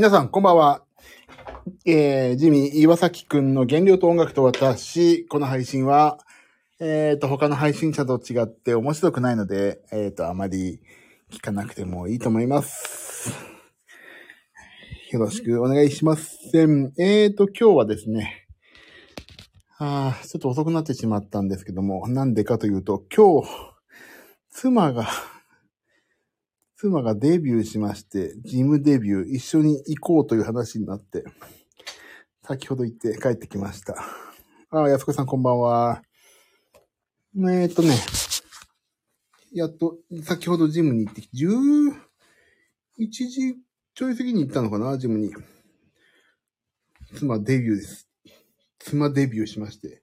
皆さん、こんばんは。えー、ジミー岩崎くんの原料と音楽と私、この配信は、えっ、と、他の配信者と違って面白くないので、えっ、と、あまり聞かなくてもいいと思います。よろしくお願いします。えっ、と、今日はですね、あーちょっと遅くなってしまったんですけども、なんでかというと、今日、妻が、妻がデビューしまして、ジムデビュー一緒に行こうという話になって、先ほど行って帰ってきました。ああ、安子さんこんばんは。えーっとね、やっと、先ほどジムに行ってきて、11時ちょい過ぎに行ったのかな、ジムに。妻デビューです。妻デビューしまして。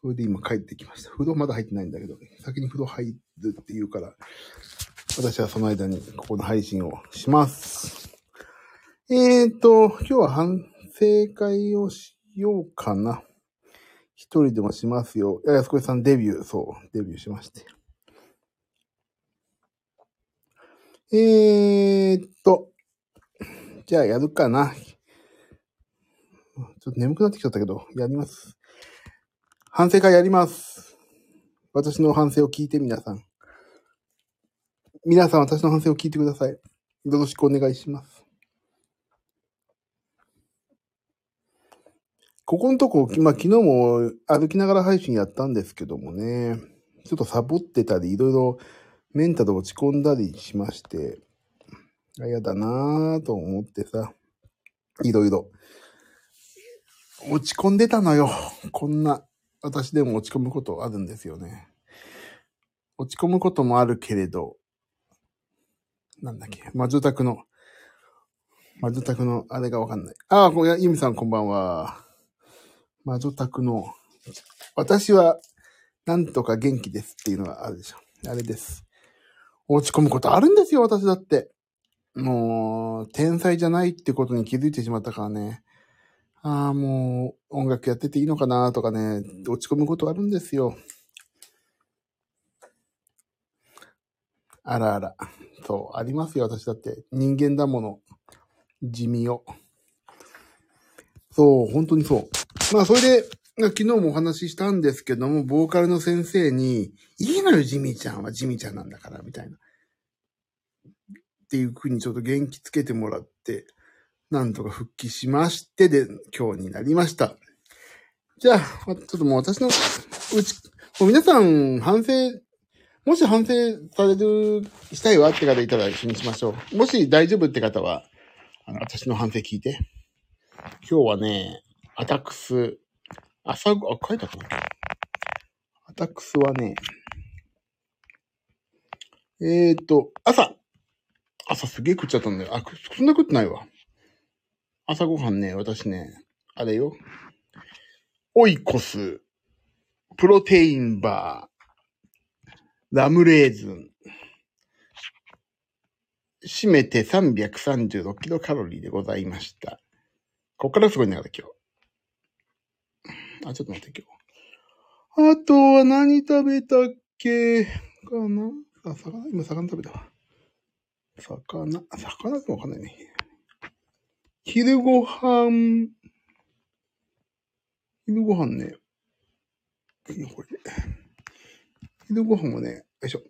それで今帰ってきました。風呂まだ入ってないんだけど、先に風呂入るって言うから、私はその間にここの配信をします。えーと、今日は反省会をしようかな。一人でもしますよ。いや、安子さんデビュー、そう、デビューしまして。えーと、じゃあやるかな。ちょっと眠くなってきちゃったけど、やります。反省会やります。私の反省を聞いて皆さん。皆さん私の反省を聞いてください。よろしくお願いします。ここのとこ、まあ、昨日も歩きながら配信やったんですけどもね、ちょっとサボってたり、いろいろメンタル落ち込んだりしまして、あ嫌だなぁと思ってさ、いろいろ。落ち込んでたのよ。こんな、私でも落ち込むことあるんですよね。落ち込むこともあるけれど、なんだっけ、魔女宅の、魔女宅のあれがわかんない。ああ、これ、ゆみさんこんばんは。魔女宅の、私はなんとか元気ですっていうのがあるでしょ。あれです。落ち込むことあるんですよ、私だって。もう、天才じゃないってことに気づいてしまったからね。ああ、もう、音楽やってていいのかなとかね、落ち込むことあるんですよ。あらあら。そう、ありますよ、私だって。人間だもの。地味を。そう、本当にそう。まあ、それで、昨日もお話ししたんですけども、ボーカルの先生に、いいのよ、ジミーちゃんはジミーちゃんなんだから、みたいな。っていうふうにちょっと元気つけてもらって、なんとか復帰しましてで、今日になりました。じゃあ、ちょっともう私の、うち、もう皆さん反省、もし反省される、したいわって方いたら一緒にしましょう。もし大丈夫って方は、あの、私の反省聞いて。今日はね、アタックス、朝ご、あ、書いてあったかなアタックスはね、えーと、朝朝すげえ食っちゃったんだよ。あ、そんな食ってないわ。朝ごはんね、私ね、あれよ。オイコス、プロテインバー、ラムレーズン、締めて336キロカロリーでございました。こっからすごいんだから今日。あ、ちょっと待って今日。あとは何食べたっけ？かなあ、魚、今魚食べたわ。魚、魚ってわかんないね。昼ご飯、昼ご飯ね。これ？昼ご飯はね、よいしょ。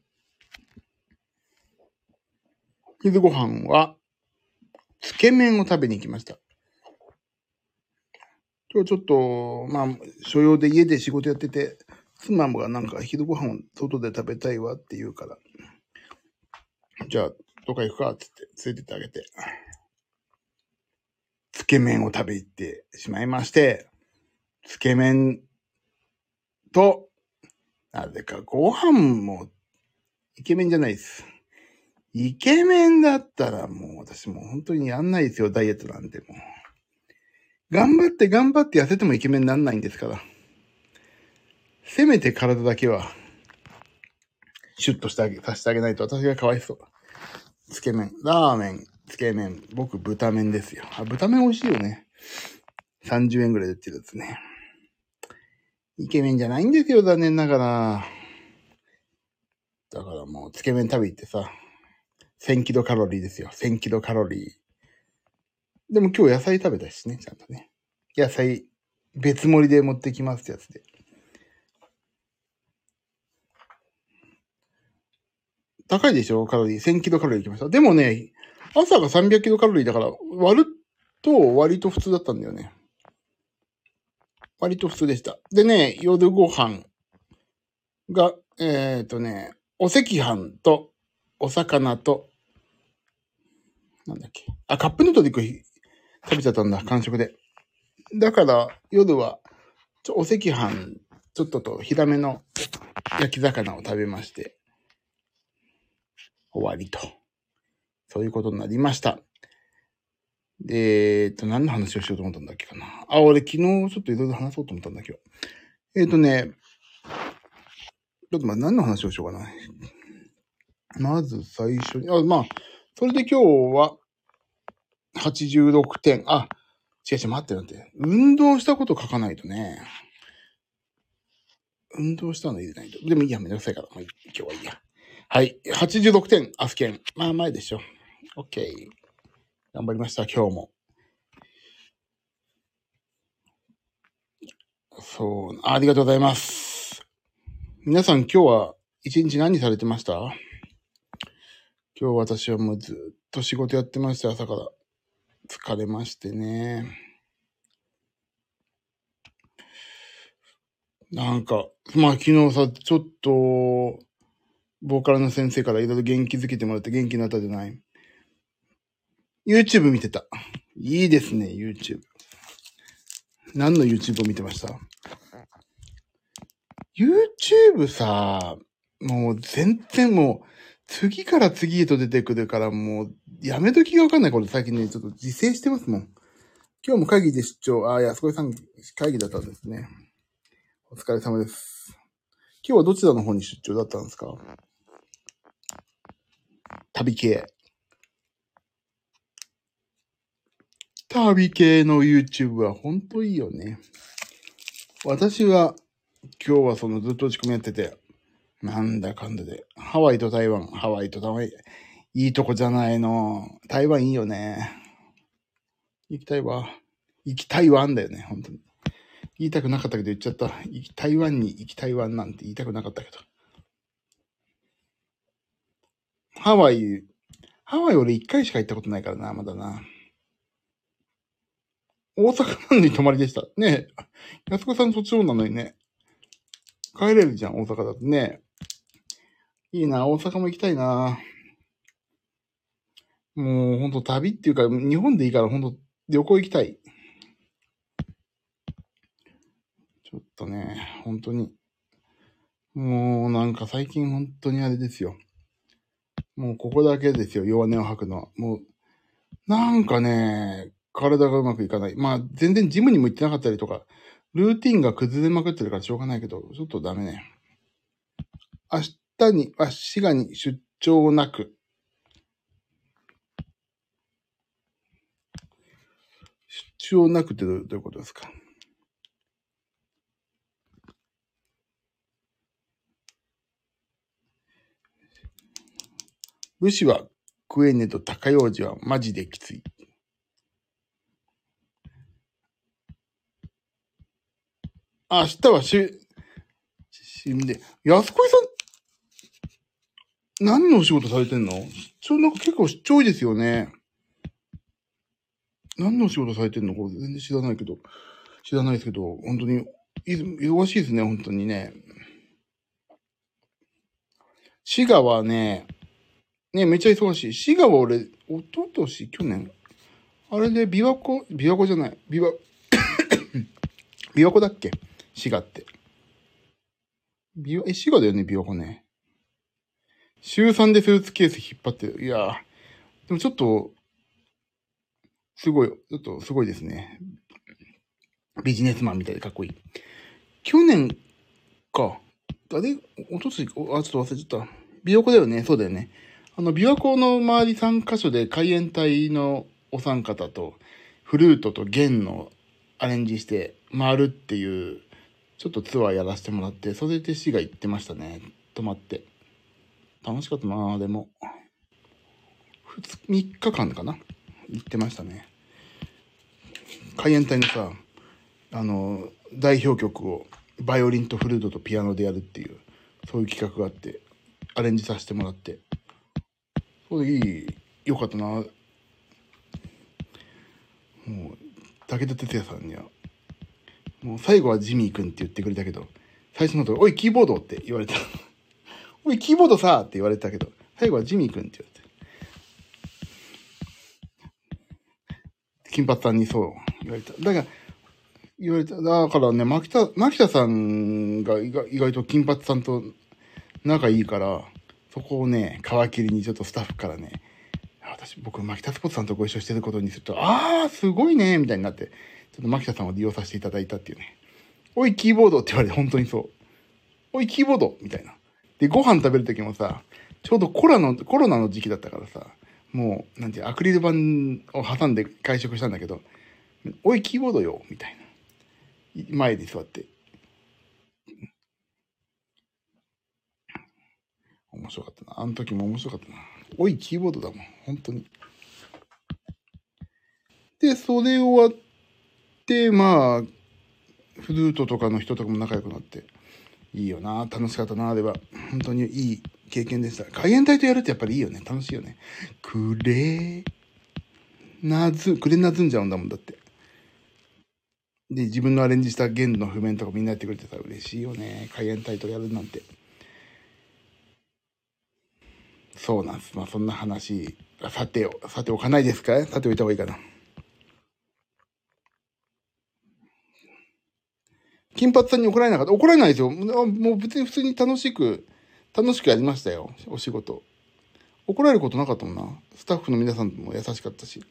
昼ご飯は、つけ麺を食べに行きました。今日ちょっと、まあ、所用で家で仕事やってて、妻がなんか昼ご飯を外で食べたいわって言うから、じゃあ、どっか行くかってって連れてってあげて、つけ麺を食べに行ってしまいまして、つけ麺と、なぜかご飯も、イケメンじゃないです。イケメンだったらもう私もう本当にやんないですよ、ダイエットなんてもう。頑張って頑張って痩せてもイケメンになんないんですから。せめて体だけは、シュッとしてあげ、させてあげないと私がかわいそう。つけ麺、ラーメン、つけ麺、僕豚麺ですよ。あ、豚麺美味しいよね。30円ぐらいで売ってるやつね。イケメンじゃないんですよ、残念ながら。だからもう、つけ麺食べ行ってさ、1000キロカロリーですよ。1000キロカロリー。でも今日野菜食べたしね、ちゃんとね。野菜、別盛りで持ってきますってやつで。高いでしょカロリー。1000キロカロリーいきました。でもね、朝が300キロカロリーだから、割ると割と普通だったんだよね。割と普通でした。でね、夜ご飯が、えっ、ー、とね、お赤飯と、お魚と、なんだっけ。あ、カップヌードル食べちゃったんだ、完食で。だから、夜は、ちょ、お赤飯、ちょっとと、ひらめの焼き魚を食べまして、終わりと。そういうことになりました。で、えっと、何の話をしようと思ったんだっけかな。あ、俺昨日ちょっといろいろ話そうと思ったんだけど。えっ、とね、ちょっとまあ何の話をしようかな。まず最初に、あ、まあ、それで今日は86点。あ、違う違う、待って待って。運動したこと書かないとね。運動したの入れないと。でもいいや、めんどくさいから。まあ、今日はいいや。はい。86点、アスケン。まあ、前でしょ。OK。頑張りました、今日も。そう、ありがとうございます。皆さん今日は一日何されてました？今日私はもうずっと仕事やってました、朝から。疲れましてね。なんか、まあ昨日さ、ちょっと、ボーカルの先生からいろいろ元気づけてもらって元気になったじゃない？?YouTube 見てた。いいですね、YouTube。何の YouTube を見てました ?YouTube さ、もう全然もう、次から次へと出てくるからもう、やめときがわかんないこと最近ね、ちょっと自制してますもん。今日も会議で出張、あ、安子さん会議だったんですね。お疲れ様です。今日はどちらの方に出張だったんですか？旅系。旅系の YouTube はほんといいよね。私は今日はそのずっと打ち込みやってて、なんだかんだで。ハワイと台湾、ハワイと台湾、いいとこじゃないの。台湾いいよね。行きたいわ。行きたいわんだよね、本当に。言いたくなかったけど言っちゃった。台湾に行きたいわんなんて言いたくなかったけど。ハワイ、ハワイ俺一回しか行ったことないからな、まだな。大阪なのに泊まりでした。ねえ。安子さんそっちなのにね。帰れるじゃん、大阪だとね。いいな、大阪も行きたいな。もうほんと旅っていうか、日本でいいからほんと旅行行きたい。ちょっとね、本当に。もうなんか最近本当にあれですよ。もうここだけですよ、弱音を吐くのは。もう、なんかね、体がうまくいかない。まあ、全然ジムにも行ってなかったりとか、ルーティンが崩れまくってるからしょうがないけど、ちょっとダメね。明日に、あ、滋賀に出張なく。出張なくってどういうことですか？武士は食えねえと高用事はマジできつい。明日はし、死んで、安子さん、何のお仕事されてんの出張なんか結構出張多いですよね。何のお仕事されてんのこれ全然知らないけど、知らないですけど、本当に、忙しいですね、本当にね。滋賀はね、ね、めっちゃ忙しい。滋賀は俺、おととし、去年、あれで琵琶湖、琵琶湖じゃない、琵琶、琵琶湖だっけ滋賀って。琵琶、え、滋賀だよね、琵琶湖ね。週3でスーツケース引っ張ってる。いやーでもちょっと、すごい、ちょっとすごいですね。ビジネスマンみたいでかっこいい。去年か。あれおととし、あ、ちょっと忘れちゃった。琵琶湖だよね。そうだよね。あの、琵琶湖の周り3カ所で海援隊のお三方と、フルートと弦のアレンジして回るっていう、ちょっとツアーやらせてもらって、それで市が行ってましたね。泊まって。楽しかったなでも。3日間かな？行ってましたね。海援隊のさ、あの、代表曲をバイオリンとフルートとピアノでやるっていう、そういう企画があって、アレンジさせてもらって。それでいい、よかったな。もう、武田鉄矢さんには、もう最後はジミー君って言ってくれたけど、最初のとおい、キーボードって言われた。おい、キーボードさって言われたけど、最後はジミー君って言われて。金髪さんにそう言われた。だから、言われた。だからね、牧田、牧田さんが意外と金髪さんと仲いいから、そこをね、皮切りにちょっとスタッフからね、私、僕、牧田スポーツさんとご一緒してることにすると、ああ、すごいね、みたいになって、ちょっと牧田さんを利用させていただいたっていうね。おい、キーボードって言われて、本当にそう。おい、キーボードみたいな。で、ご飯食べるときもさ、ちょうどコロナの、コロナの時期だったからさ、もう、なんていう、アクリル板を挟んで会食したんだけど、おい、キーボードよ、みたいな。前で座って。面白かったな。あの時も面白かったな。おい、キーボードだもん。本当に。で、それ終わって、まあ、フルートとかの人とかも仲良くなって、いいよな。楽しかったな、あれは。本当にいい経験でした。海援隊とやるってやっぱりいいよね。楽しいよね。くれなず、くれなずんじゃうんだもんだって。で、自分のアレンジした弦の譜面とかみんなやってくれてたら嬉しいよね。海援隊とやるなんて。そうなんです。まあそんな話、さて、さておかないですか？さておいた方がいいかな。金髪さんに怒られなかった怒られないですよ。もう別に普通に楽しく楽しくやりましたよ、お仕事。怒られることなかったもんな。スタッフの皆さんも優しかったし。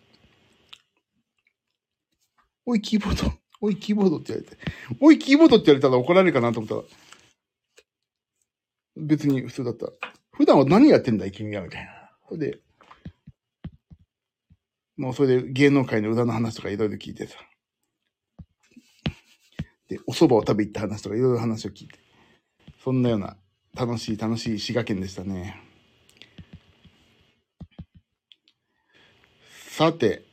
おい、キーボード。おい、キーボードって言われて。おい、キーボードって言われたら怒られるかなと思ったら。別に普通だった。普段は何やってんだい、君は、みたいな。それで、もうそれで芸能界の裏の話とかいろいろ聞いてさ。お蕎麦を食べ行った話とかいろいろ話を聞いて。そんなような楽しい楽しい滋賀県でしたね。さて、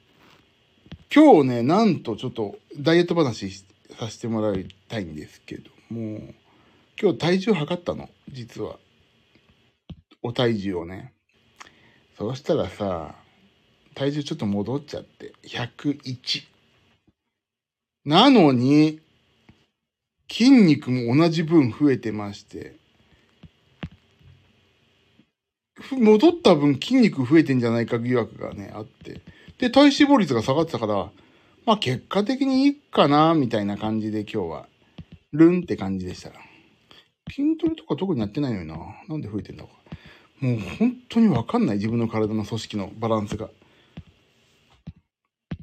今日ね、なんとちょっとダイエット話させてもらいたいんですけども、今日体重測ったの、実は。お体重をね。そうしたらさ、体重ちょっと戻っちゃって、101。なのに、筋肉も同じ分増えてまして、戻った分筋肉増えてんじゃないか疑惑がね、あって。で、体脂肪率が下がってたから、まあ結果的にいいかな、みたいな感じで今日は、ルンって感じでした。筋トレとか特にやってないのにな。なんで増えてんだか。もう本当にわかんない自分の体の組織のバランスが。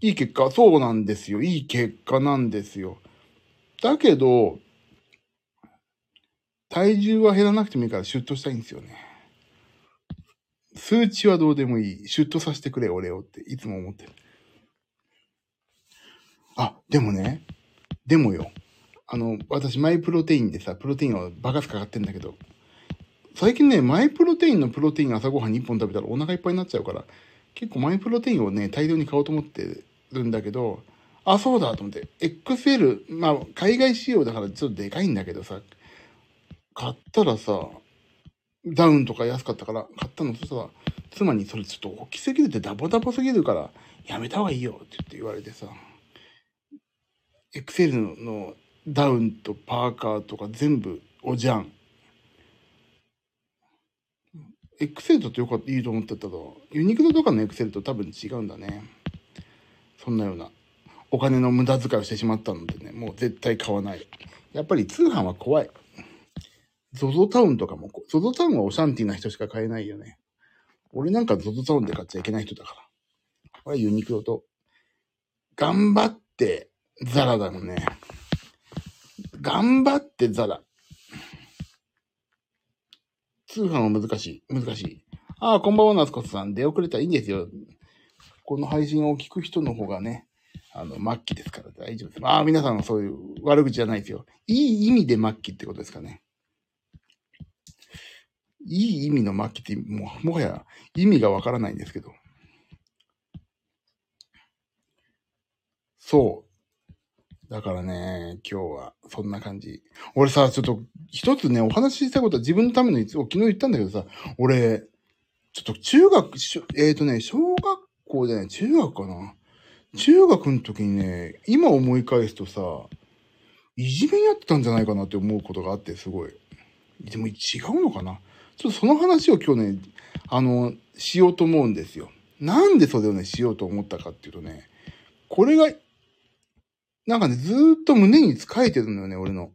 いい結果、そうなんですよ。いい結果なんですよ。だけど、体重は減らなくてもいいからシュッとしたいんですよね。数値はどうでもいい。シュッとさせてくれ、俺をっていつも思ってる。あ、でもね、でもよ。あの、私、マイプロテインでさ、プロテインをバカスかかってんだけど、最近ね、マイプロテインのプロテイン朝ごはんに1本食べたらお腹いっぱいになっちゃうから、結構マイプロテインをね、大量に買おうと思ってるんだけど、あ、そうだと思って、XL、まあ、海外仕様だからちょっとでかいんだけどさ、買ったらさ、ダウンとか安かったから買ったのそしたら、妻にそれちょっと大きすぎるってダボダボすぎるからやめた方がいいよって言って言われてさ、エクセルのダウンとパーカーとか全部おじゃん。エクセルトってよかった、いいと思ってたと。ユニクロとかのエクセルト多分違うんだね。そんなような。お金の無駄遣いをしてしまったのでね、もう絶対買わない。やっぱり通販は怖い。ゾゾタウンとかも、ゾゾタウンはオシャンティな人しか買えないよね。俺なんかゾゾタウンで買っちゃいけない人だから。これユニクロと。頑張ってザラだもんね。頑張ってザラ。通販は難しい。難しい。ああ、こんばんは、ナスコさん。出遅れたらいいんですよ。この配信を聞く人の方がね、あの、末期ですから大丈夫です。ああ、皆さんはそういう悪口じゃないですよ。いい意味で末期ってことですかね。いい意味の末期ってももはや意味がわからないんですけど。そう。だからね、今日はそんな感じ。俺さ、ちょっと一つね、お話ししたことは自分のためのいつ昨日言ったんだけどさ、俺、ちょっと中学、しえっ、とね、小学校じゃない、中学かな。中学の時にね、今思い返すとさ、いじめにあってたんじゃないかなって思うことがあって、すごい。でも違うのかな？ちょっとその話を今日ね、あの、しようと思うんですよ。なんでそれをね、しようと思ったかっていうとね、これが、なんかね、ずーっと胸に使えてるのよね、俺の。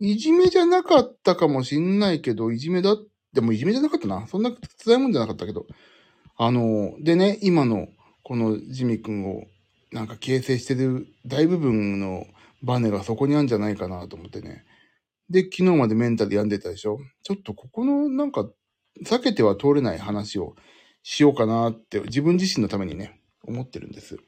いじめじゃなかったかもしんないけど、いじめだ、でもいじめじゃなかったな。そんな辛いもんじゃなかったけど。あの、でね、今の、このジミ君を、なんか形成してる大部分のバネがそこにあるんじゃないかなと思ってね。で、昨日までメンタル病んでたでしょ？ちょっとここのなんか避けては通れない話をしようかなって自分自身のためにね、思ってるんです。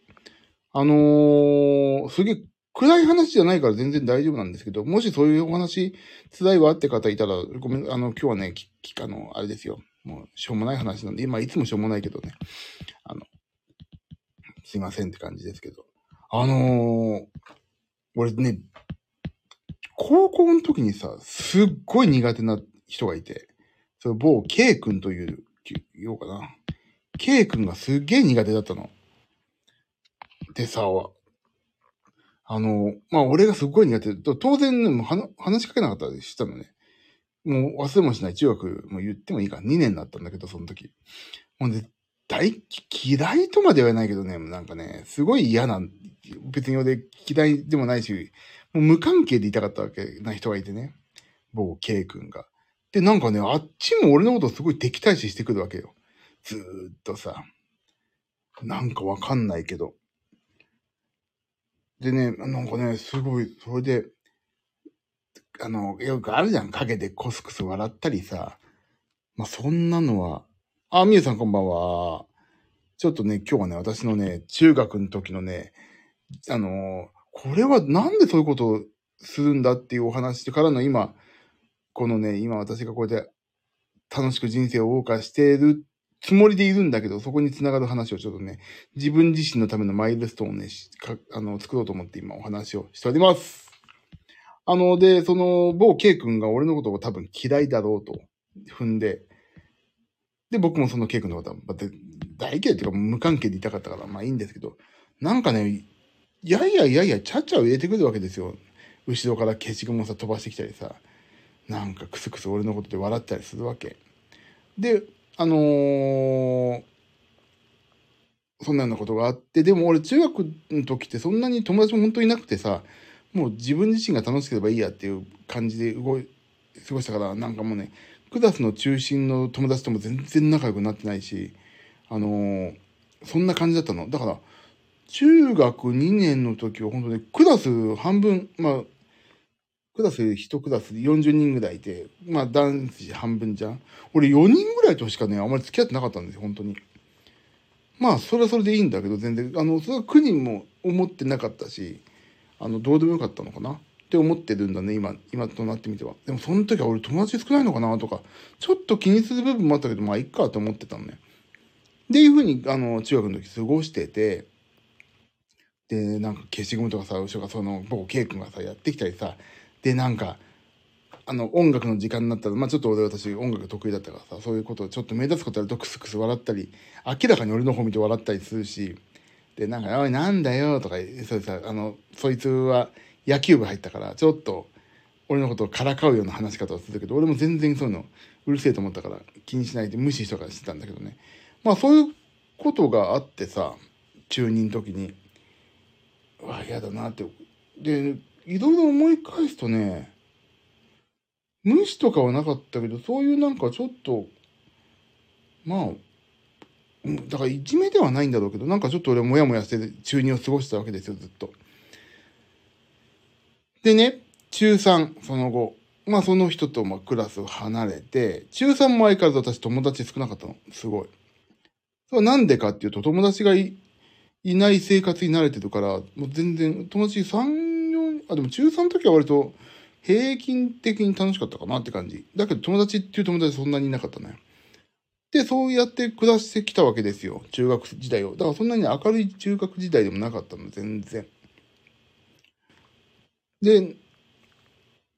あのー、すげえ暗い話じゃないから全然大丈夫なんですけど、もしそういうお話辛いわって方いたら、ごめん、あの、今日はね、き、きあの、あれですよ。もう、しょうもない話なんで、今いつもしょうもないけどね。あの、すいませんって感じですけど。あのー、俺ね、高校の時にさ、すっごい苦手な人がいて、それ某 K 君という、言おうかな。K 君がすっげえ苦手だったの。でさ、あの、まあ、俺がすっごい苦手で、当然ね、もう話しかけなかったりしたのね。もう忘れもしない中学、も言ってもいいか、2年だったんだけど、その時。ほんで、大嫌いとまでは言わないけどね、なんかね、すごい嫌なん、別に俺嫌いでもないし、もう無関係でいたかったわけな人がいてね。某 K 君が。で、なんかね、あっちも俺のことすごい敵対視してくるわけよ。ずーっとさ。なんかわかんないけど。でね、なんかね、すごい、それで、あの、よくあるじゃん。影でコスクス笑ったりさ。まあ、そんなのは。あ、みゆさんこんばんは。ちょっとね、今日はね、私のね、中学の時のね、あの、これはなんでそういうことをするんだっていうお話からの今、このね、今私がこうやって楽しく人生を謳歌しているつもりでいるんだけど、そこにつながる話をちょっとね、自分自身のためのマイルストーンをね、あの、作ろうと思って今お話をしております。あの、で、その、某 K 君が俺のことを多分嫌いだろうと踏んで、で、僕もその K 君のことは、大嫌いっていうか無関係でいたかったから、まあいいんですけど、なんかね、やいやいやいや、ちゃちゃを入れてくるわけですよ。後ろから消しゴムをさ飛ばしてきたりさ、なんかクスクス俺のことで笑ったりするわけ。で、あのー、そんなようなことがあって、でも俺中学の時ってそんなに友達も本当いなくてさ、もう自分自身が楽しければいいやっていう感じで動い、過ごしたから、なんかもうね、クラスの中心の友達とも全然仲良くなってないし、あのー、そんな感じだったの。だから、中学2年の時は本当にクラス半分、まあ、クラス1クラスで40人ぐらいいて、まあ男子半分じゃん。俺4人ぐらいとしかね、あまり付き合ってなかったんですよ、本当に。まあ、それはそれでいいんだけど、全然、あの、それは苦にも思ってなかったし、あの、どうでもよかったのかなって思ってるんだね、今、今となってみては。でもその時は俺友達少ないのかなとか、ちょっと気にする部分もあったけど、まあ、いっかと思ってたのね。っていうふうに、あの、中学の時過ごしてて、で、なんか消しゴムとかさ、後ろがその、僕、ケイ君がさ、やってきたりさ、で、なんか、あの、音楽の時間になったら、まあちょっと俺私音楽得意だったからさ、そういうことをちょっと目立つことやるとクスクス笑ったり、明らかに俺の方見て笑ったりするし、で、なんか、おい、なんだよ、とか、そうさ、あの、そいつは野球部入ったから、ちょっと、俺のことをからかうような話し方をするけど、俺も全然そういうの、うるせえと思ったから気にしないで無視とかしてたんだけどね。まあそういうことがあってさ、中2の時に、うわ、嫌だなって。で、いろいろ思い返すとね、無視とかはなかったけど、そういうなんかちょっと、まあ、だからいじめではないんだろうけど、なんかちょっと俺もやもやして中2を過ごしたわけですよ、ずっと。でね、中3、その後、まあその人とまあクラスを離れて、中3も相変わらず私友達少なかったの。すごい。それはなんでかっていうと、友達がいない生活に慣れてるから、もう全然、友達3、4、あ、でも中3の時は割と平均的に楽しかったかなって感じ。だけど友達っていう友達そんなにいなかったのね。で、そうやって暮らしてきたわけですよ。中学時代を。だからそんなに明るい中学時代でもなかったの、全然。で、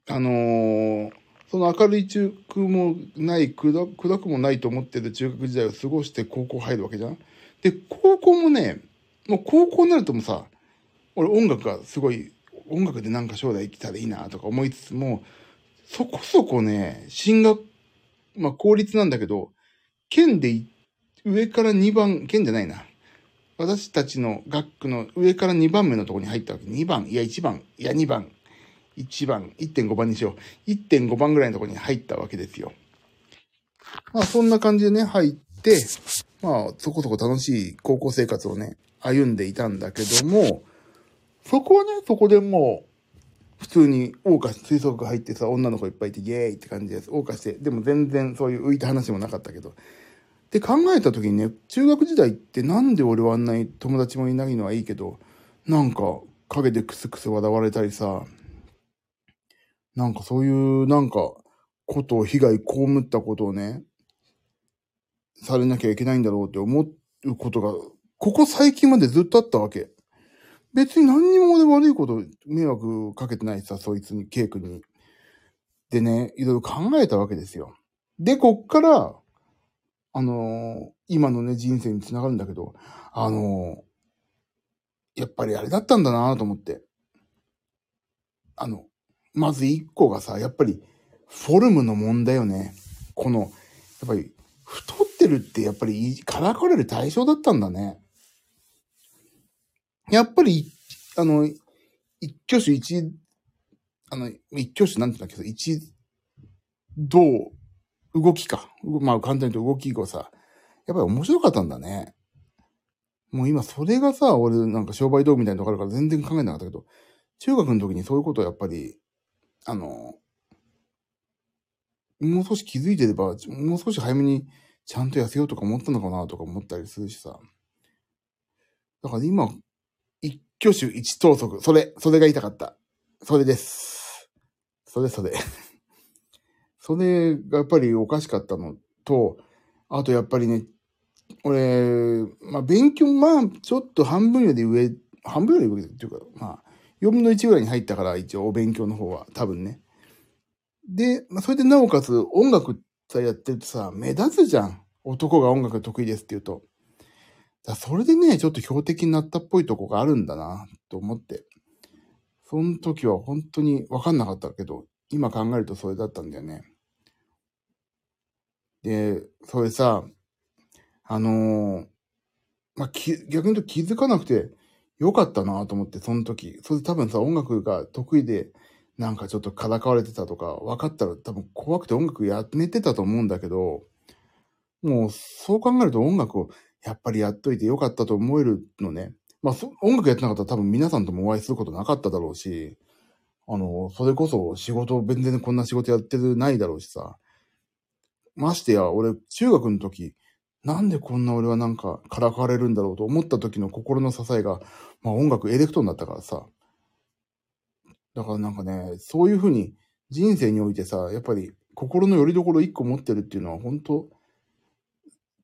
あのーその明るい中空もない暗、暗くもないと思ってる中学時代を過ごして高校入るわけじゃん。で、高校もね、もう高校になるともさ、俺音楽がすごい、音楽でなんか将来生きたらいいなとか思いつつも、そこそこね、進学、まあ公立なんだけど、県で上から2番、県じゃないな。私たちの学区の上から2番目のところに入ったわけ。2番、いや1番、いや2番、1番、1.5番にしよう。1.5番ぐらいのところに入ったわけですよ。まあそんな感じでね、入って、まあそこそこ楽しい高校生活をね、歩んでいたんだけども、そこはね、そこでもう、普通に謳歌吹奏楽入ってさ、女の子いっぱいいて、イエーイって感じです。謳歌して、でも全然そういう浮いた話もなかったけど。で考えた時にね、中学時代ってなんで俺はあんなに友達もいないのはいいけど、なんか陰でクスクス笑われたりさ、なんかそういうなんかことを被害被ったことをね、されなきゃいけないんだろうって思うことが、ここ最近までずっとあったわけ。別に何にも俺悪いこと、迷惑かけてないさ、そいつに、ケイ君に。でね、いろいろ考えたわけですよ。で、こっから、あのー今のね、人生につながるんだけど、あのーやっぱりあれだったんだなと思って。あの、まず一個がさ、やっぱり、フォルムの問題よね。この、やっぱり、太ってるってやっぱり、からかれる対象だったんだね。やっぱり、あの、一挙手一、あの、一挙手なんて言うんだけ、一、どう、動きか。まあ簡単に言うと動きがさ、やっぱり面白かったんだね。もう今それがさ、俺なんか商売道具みたいなとこあるから全然考えなかったけど、中学の時にそういうことをやっぱり、あの、もう少し気づいてれば、もう少し早めにちゃんと痩せようとか思ったのかなとか思ったりするしさ。だから今、一挙手一投足。それ、それが言いたかった。それです。それそれ。それがやっぱりおかしかったのと、あとやっぱりね、俺、まあ勉強、まあちょっと半分より上、半分より上っていうか、まあ4分の1ぐらいに入ったから一応お勉強の方は多分ね。で、まあそれでなおかつ音楽さやってるとさ、目立つじゃん。男が音楽得意ですって言うと。だそれでね、ちょっと標的になったっぽいとこがあるんだな、と思って。その時は本当にわかんなかったけど、今考えるとそれだったんだよね。で、それさ、あのーまあ、き、逆に言うと気づかなくてよかったなと思って、その時。それ多分さ、音楽が得意で、なんかちょっとからかわれてたとか、分かったら多分怖くて音楽やめてたと思うんだけど、もうそう考えると音楽をやっぱりやっといてよかったと思えるのね。まあ、そ音楽やってなかったら多分皆さんともお会いすることなかっただろうし、あの、それこそ仕事、全然こんな仕事やってるないだろうしさ。ましてや、俺、中学の時、なんでこんな俺はなんかからかわれるんだろうと思った時の心の支えが、まあ音楽エレクトーンだったからさ。だからなんかね、そういうふうに人生においてさ、やっぱり心の拠り所一個持ってるっていうのは本当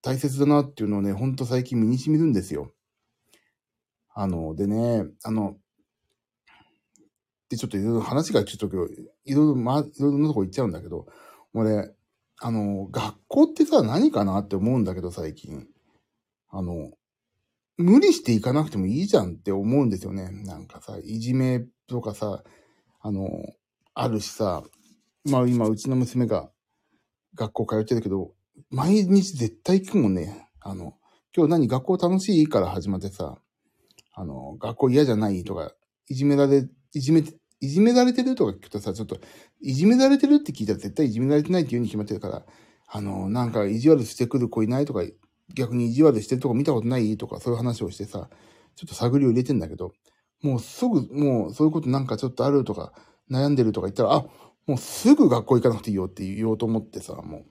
大切だなっていうのをね、本当最近身に染みるんですよ。あの、でね、あの、で、ちょっといろいろ話がちょっと今日、いろいろ、ま、いろいろなとこ行っちゃうんだけど、俺、あの、学校ってさ、何かなって思うんだけど、最近。あの、無理していかなくてもいいじゃんって思うんですよね。なんかさ、いじめとかさ、あの、あるしさ、まあ今、うちの娘が学校通ってるけど、毎日絶対聞くもんね。あの、今日何学校楽しい？から始まってさ、あの、学校嫌じゃない？とか、いじめられ、いじめ、いじめられてるとか聞くとさ、ちょっと、いじめられてるって聞いたら絶対いじめられてないって言うに決まってるから、あの、なんか意地悪してくる子いないとか、逆に意地悪してるとこ見たことないとか、そういう話をしてさ、ちょっと探りを入れてんだけど、もうすぐ、もうそういうことなんかちょっとあるとか、悩んでるとか言ったら、あ、もうすぐ学校行かなくていいよって言おうと思ってさ、もう。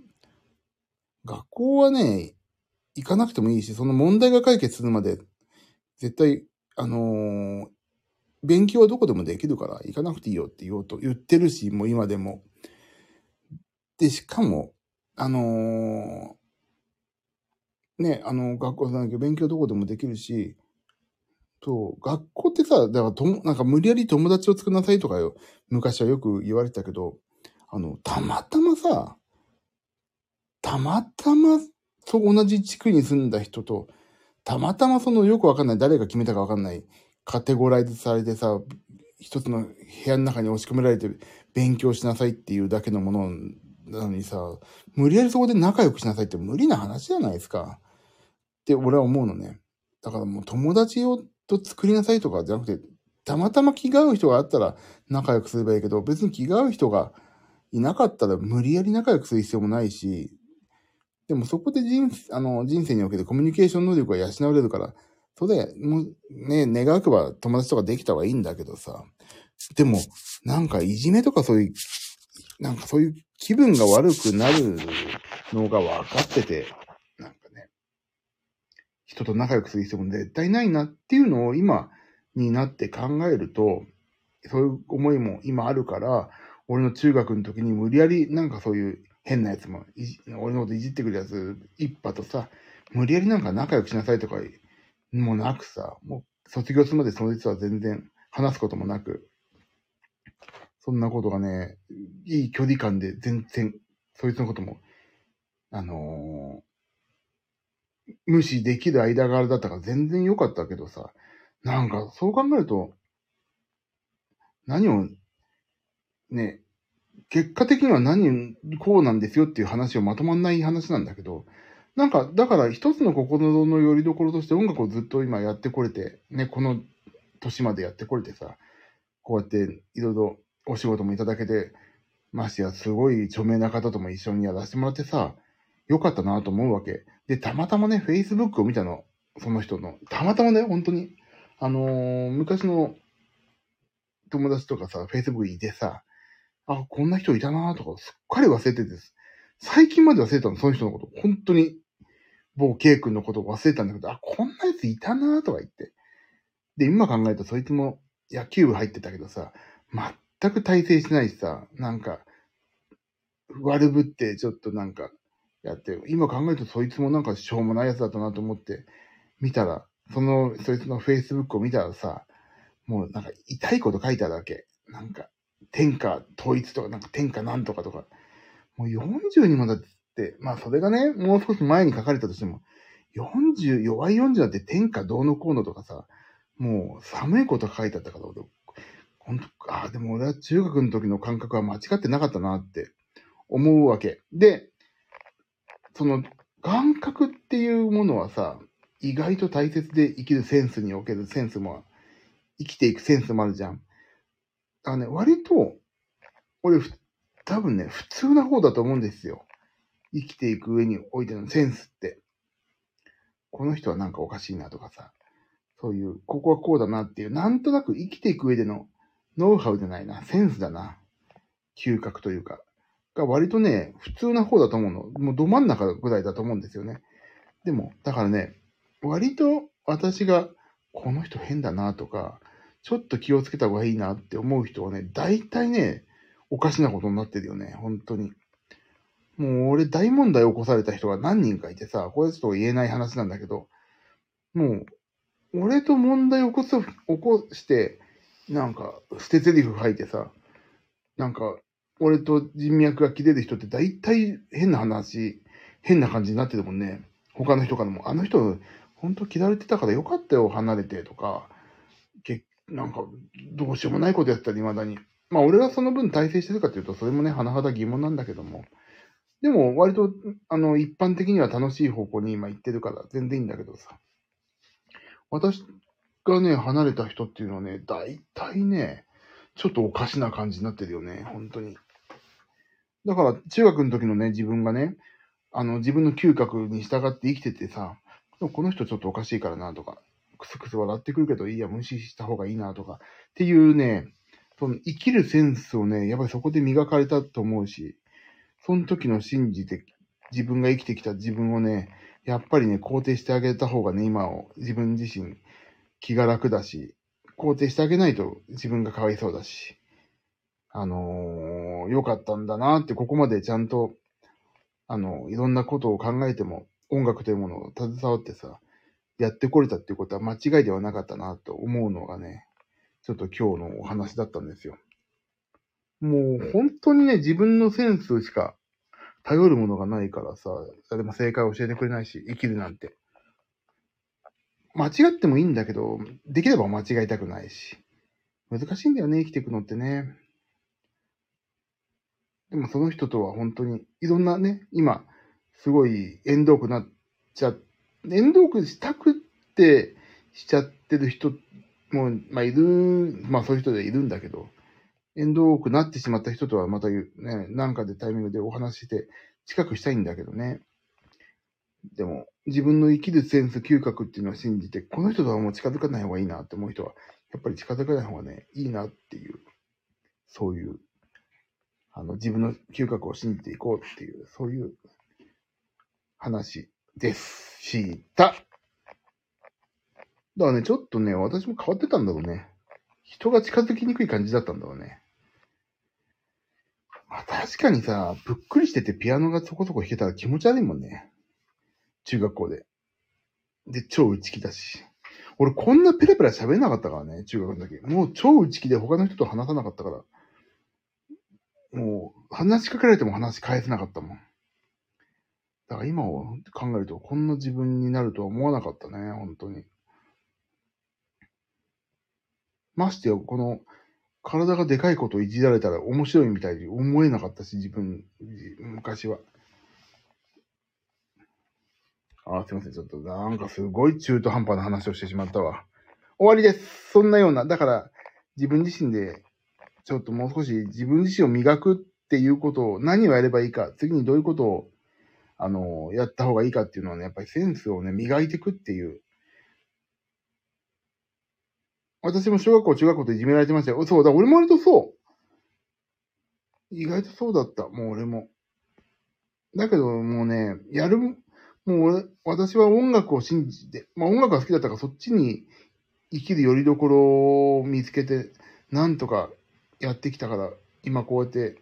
学校はね、行かなくてもいいし、その問題が解決するまで、絶対、あのー勉強はどこでもできるから行かなくていいよって言おうと言ってるし、もう今でも。で、しかも、あのーね、あの、学校じゃないけ、勉強どこでもできるし、と、学校ってさ、だからとも、なんか無理やり友達を作りなさいとかよ、昔はよく言われてたけど、あの、たまたまさ、たまたま、そう同じ地区に住んだ人と、たまたまそのよくわかんない、誰が決めたかわかんない、カテゴライズされてさ、一つの部屋の中に押し込められて勉強しなさいっていうだけのものなのにさ、無理やりそこで仲良くしなさいって無理な話じゃないですか。って俺は思うのね。だからもう友達をと作りなさいとかじゃなくて、たまたま気が合う人があったら仲良くすればいいけど、別に気が合う人がいなかったら無理やり仲良くする必要もないし、でもそこで人あの人生におけてコミュニケーション能力が養われるから、それで、もうね、願わくば友達とかできた方がいいんだけどさ。でも、なんかいじめとかそういう、なんかそういう気分が悪くなるのが分かってて、なんかね、人と仲良くする必要も絶対ないなっていうのを今になって考えると、そういう思いも今あるから、俺の中学の時に無理やりなんかそういう変なやつも、俺のこといじってくるやつ一派とさ、無理やりなんか仲良くしなさいとかもうなくさ、もう卒業するまでその実は全然話すこともなく、そんなことがね、いい距離感で全然、そいつのことも、あのー、無視できる間柄だったから全然良かったけどさ、なんかそう考えると、何を、ね、結果的には何、こうなんですよっていう話をまとまんない話なんだけど、なんか、だから一つの心の拠り所として音楽をずっと今やってこれて、ね、この年までやってこれてさ、こうやっていろいろお仕事もいただけて、ましてやすごい著名な方とも一緒にやらせてもらってさ、よかったなと思うわけ。で、たまたまね、Facebook を見たの。その人の。たまたまね、本当に。あのー、昔の友達とかさ、Facebook いてさ、あ、こんな人いたなとか、すっかり忘れてて最近まで忘れたの、その人のこと。本当に。某 K 君のことを忘れたんだけど、あ、こんなやついたなとか言って。で、今考えるとそいつも野球部入ってたけどさ、全く体制しないしさ、なんか、悪ぶってちょっとなんかやって、今考えるとそいつもなんかしょうもないやつだったなと思って見たら、その、そいつの Facebook を見たらさ、もうなんか痛いこと書いてあるわけ。なんか、天下統一とか、なんか天下なんとかとか、もう40にもだって、まあそれがね、もう少し前に書かれたとしても、40、弱い40だって天下どうのこうのとかさ、もう寒いこと書いてあったから俺、本当ああ、でも俺は中学の時の感覚は間違ってなかったなって思うわけ。で、その感覚っていうものはさ、意外と大切で生きるセンスにおけるセンスも、生きていくセンスもあるじゃん。あのね、割と、俺、多分ね、普通な方だと思うんですよ。生きていく上においてのセンスって。この人はなんかおかしいなとかさ、そういう、ここはこうだなっていう、なんとなく生きていく上でのノウハウじゃないな、センスだな。嗅覚というか。が割とね、普通な方だと思うの。もうど真ん中ぐらいだと思うんですよね。でも、だからね、割と私が、この人変だなとか、ちょっと気をつけた方がいいなって思う人はね、大体ね、おかしなことになってるよね、本当に。もう俺大問題起こされた人が何人かいてさ、これちょっと言えない話なんだけど、もう、俺と問題起こす、起こして、なんか、捨て台詞吐いてさ、なんか、俺と人脈が切れる人って大体変な話、変な感じになってるもんね。他の人からも、あの人、本当嫌われてたからよかったよ、離れてとか、けなんか、どうしようもないことやったら未だに。まあ、俺がその分体制してるかというと、それもね、甚だ疑問なんだけども。でも、割と、あの、一般的には楽しい方向に今行ってるから、全然いいんだけどさ。私がね、離れた人っていうのはね、大体ね、ちょっとおかしな感じになってるよね、本当に。だから、中学の時のね、自分がね、あの、自分の嗅覚に従って生きててさ、この人ちょっとおかしいからなとか、クスクス笑ってくるけど、いいや、無視した方がいいなとか、っていうね、その生きるセンスをね、やっぱりそこで磨かれたと思うし、その時の信じて、自分が生きてきた自分をね、やっぱりね、肯定してあげた方がね、今を自分自身気が楽だし、肯定してあげないと自分がかわいそうだし、あのー、良かったんだなって、ここまでちゃんと、あの、いろんなことを考えても、音楽というものを携わってさ、やってこれたっていうことは間違いではなかったなと思うのがね、ちょっと今日のお話だったんですよ。もう本当にね、自分のセンスしか頼るものがないからさ、誰も正解を教えてくれないし、生きるなんて。間違ってもいいんだけど、できれば間違いたくないし。難しいんだよね、生きていくのってね。でもその人とは本当に、いろんなね、今、すごい縁遠くなっちゃ、縁遠くしたくってしちゃってる人も、まあいる、まあそういう人でいるんだけど、縁遠くなってしまった人とはまたね、なんかでタイミングでお話しして近くしたいんだけどね。でも、自分の生きるセンス、嗅覚っていうのを信じて、この人とはもう近づかない方がいいなって思う人は、やっぱり近づかない方がね、いいなっていう、そういうあの、自分の嗅覚を信じていこうっていう、そういう話で。した。だからね、ちょっとね、私も変わってたんだろうね。人が近づきにくい感じだったんだろうね。確かにさ、ぷっくりしててピアノがそこそこ弾けたら気持ち悪いもんね。中学校で。で、超内気だし。俺こんなペラペラ喋れなかったからね、中学の時。もう超内気で他の人と話さなかったから。もう、話しかけられても話返せなかったもん。だから今を考えると、こんな自分になるとは思わなかったね、本当に。ましてよ、この、体がでかいことをいじられたら面白いみたいに思えなかったし、自分、昔は。あ、すいません。ちょっと、なんかすごい中途半端な話をしてしまったわ。終わりです。そんなような、だから、自分自身でちょっともう少し自分自身を磨くっていうことを、何をやればいいか、次にどういうことを、あの、やった方がいいかっていうのはね、やっぱりセンスをね、磨いていくっていう。私も小学校、中学校でいじめられてましたよ。そうだ、俺も割とそう。意外とそうだった。もう俺も。だけど、もうね、やる、もう俺、私は音楽を信じて、まあ音楽が好きだったからそっちに生きる拠り所を見つけて、なんとかやってきたから、今こうやって、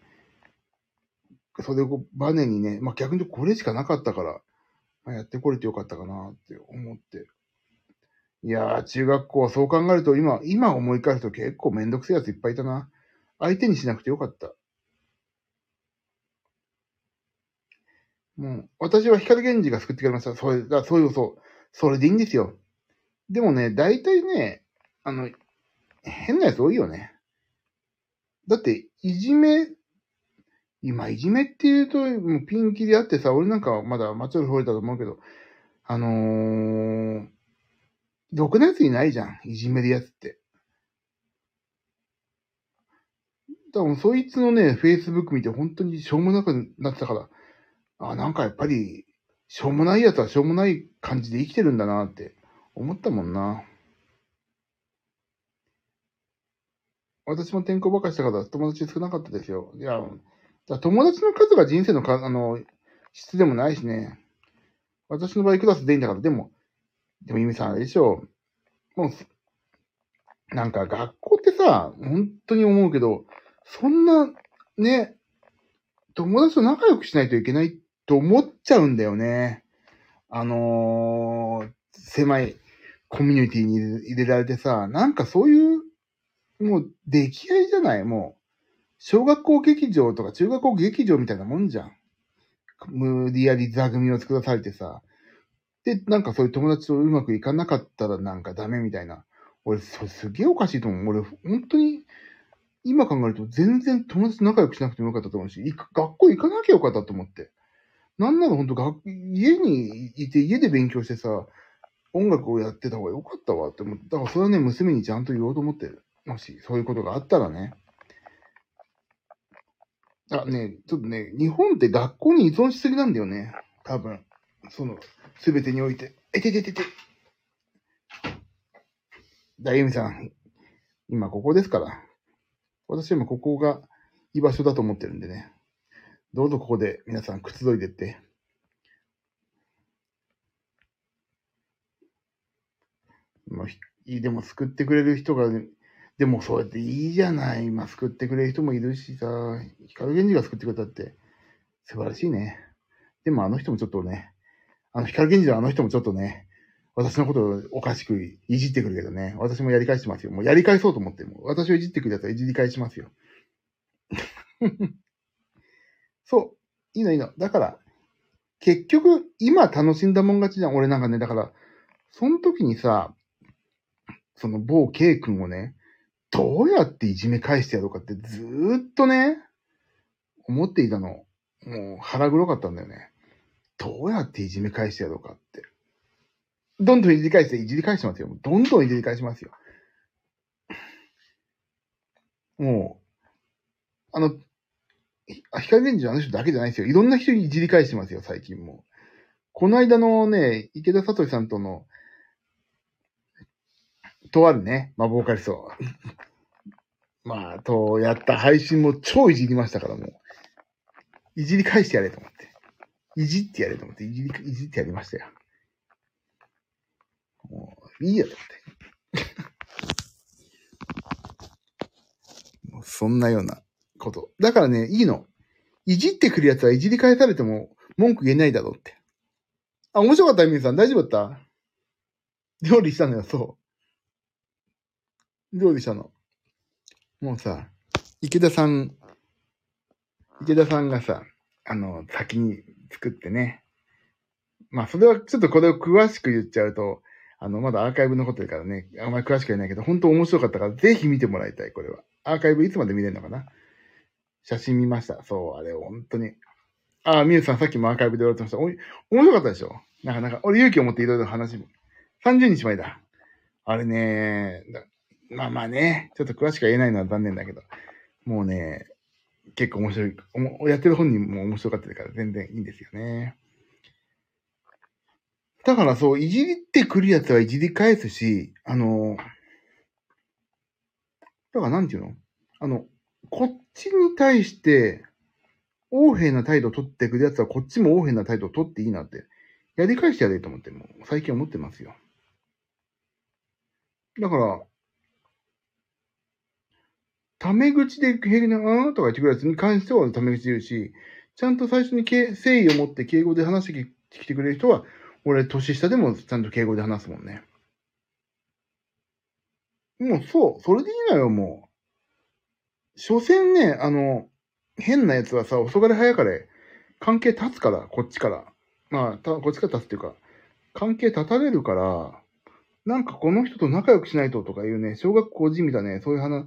それをバネにね、まあ逆にこれしかなかったから、まあ、やってこれてよかったかなって思って。いやー、中学校はそう考えると、今、今思い返すと結構めんどくせえやついっぱいいたな。相手にしなくてよかった。もう、私は光源氏が救ってくれました。それだ、そういうそう。それでいいんですよ。でもね、大体ね、あの、変なやつ多いよね。だって、いじめ、今、いじめって言うと、もうピンキリあってさ、俺なんかはまだマチョル吠えたと思うけど、あのー、毒なやついないじゃん。いじめるやつって。多分、そいつのね、Facebook 見て本当にしょうもなくなってたから、あ、なんかやっぱり、しょうもないやつはしょうもない感じで生きてるんだなって思ったもんな。私も転校ばっかしたから友達少なかったですよ。いや、友達の数が人生のか、あの、質でもないしね。私の場合クラスでいいんだから、でも、でも、ゆみさんあれでしょ。もう、なんか学校ってさ、本当に思うけど、そんな、ね、友達と仲良くしないといけないと思っちゃうんだよね。あのー、狭いコミュニティに入れられてさ、なんかそういうもう出来合いじゃない？もう、小学校劇場とか中学校劇場みたいなもんじゃん。無理やり座組を作らされてさ。で、なんかそういう友達とうまくいかなかったらなんかダメみたいな。俺、それすげえおかしいと思う。俺、本当に、今考えると全然友達と仲良くしなくてもよかったと思うし、学校行かなきゃよかったと思って。なんなら本当学、家にいて家で勉強してさ、音楽をやってた方がよかったわって思って。だからそれはね、娘にちゃんと言おうと思ってる。もしそういうことがあったらね。あ、ね、ちょっとね、日本って学校に依存しすぎなんだよね。多分。その、すべてにおいて。えてててて。だゆみさん、今ここですから。私は今ここが居場所だと思ってるんでね。どうぞここで皆さんくつろいでって。もう、でも救ってくれる人がでもそうやっていいじゃない。今救ってくれる人もいるしさ、光源氏が救ってくれたって素晴らしいね。でもあの人もちょっとね、あの光源氏のあの人もちょっとね、私のことをおかしくいじってくるけどね。私もやり返してますよ。もうやり返そうと思って、も私をいじってくるやつはいじり返しますよ。そう。いいのいいの。だから、結局、今楽しんだもん勝ちじゃん。俺なんかね、だから、その時にさ、その某 K 君をね、どうやっていじめ返してやろうかってずーっとね、思っていたの。もう腹黒かったんだよね。どうやっていじめ返してやろうかって。どんどんいじり返して、いじり返してますよ。どんどんいじり返しますよ。もう、あの、光源氏のあの人だけじゃないですよ。いろんな人にいじり返してますよ、最近も。この間のね、池田聡さんとの、とあるね、魔法カリソ。まあ、と、やった配信も超いじりましたからもう。いじり返してやれと思って。いじってやれと思って、いじり、いじってやりましたよ。もう、いいやと思って。もうそんなようなこと。だからね、いいの。いじってくるやつはいじり返されても文句言えないだろうって。あ、面白かったみさん。大丈夫だった？料理したのよ、そう。料理したの。もうさ、池田さん、池田さんがさ、あの、先に作ってね。まあ、それはちょっとこれを詳しく言っちゃうと、あの、まだアーカイブ残ってるからね、あんまり詳しく言えないけど、本当面白かったから、ぜひ見てもらいたい、これは。アーカイブいつまで見れるのかな？写真見ました。そう、あれ、本当に。ああ、みゆさんさっきもアーカイブで言われてました。おい、面白かったでしょ？なかなか、俺勇気を持っていろいろ話も。30日前だ。あれね、まあまあね、ちょっと詳しくは言えないのは残念だけど、もうね、結構面白い、やってる本人も面白かったから全然いいんですよね。だからそう、いじってくるやつはいじり返すし、あの、だからなんていうの？あの、こっちに対して、横柄な態度を取ってくるやつはこっちも横柄な態度を取っていいなって、やり返してやれと思って、もう最近思ってますよ。だから、タメ口で平気な、うんとか言ってくるやつに関してはタメ口で言うし、ちゃんと最初に誠意を持って敬語で話してきてくれる人は、俺年下でもちゃんと敬語で話すもんね。もうそう、それでいいのよ、もう。所詮ね、あの、変なやつはさ、遅かれ早かれ、関係立つから、こっちから。まあ、たこっちから立つっていうか、関係立たれるから、なんかこの人と仲良くしないととかいうね、小学校人みたいね、そういう話、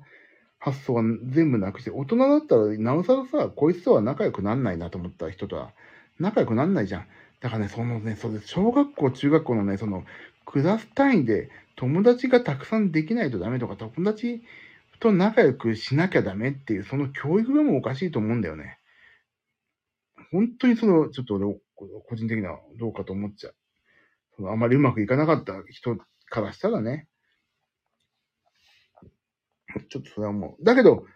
発想は全部なくして、大人だったら、なおさらさ、こいつとは仲良くなんないなと思った人とは、仲良くなんないじゃん。だからね、そのね、それ、小学校、中学校のね、その、クラス単位で友達がたくさんできないとダメとか、友達と仲良くしなきゃダメっていう、その教育がもうおかしいと思うんだよね。本当にその、ちょっと俺、個人的などうかと思っちゃう。そのあまりうまくいかなかった人からしたらね。ちょっとそれはもう。だけど、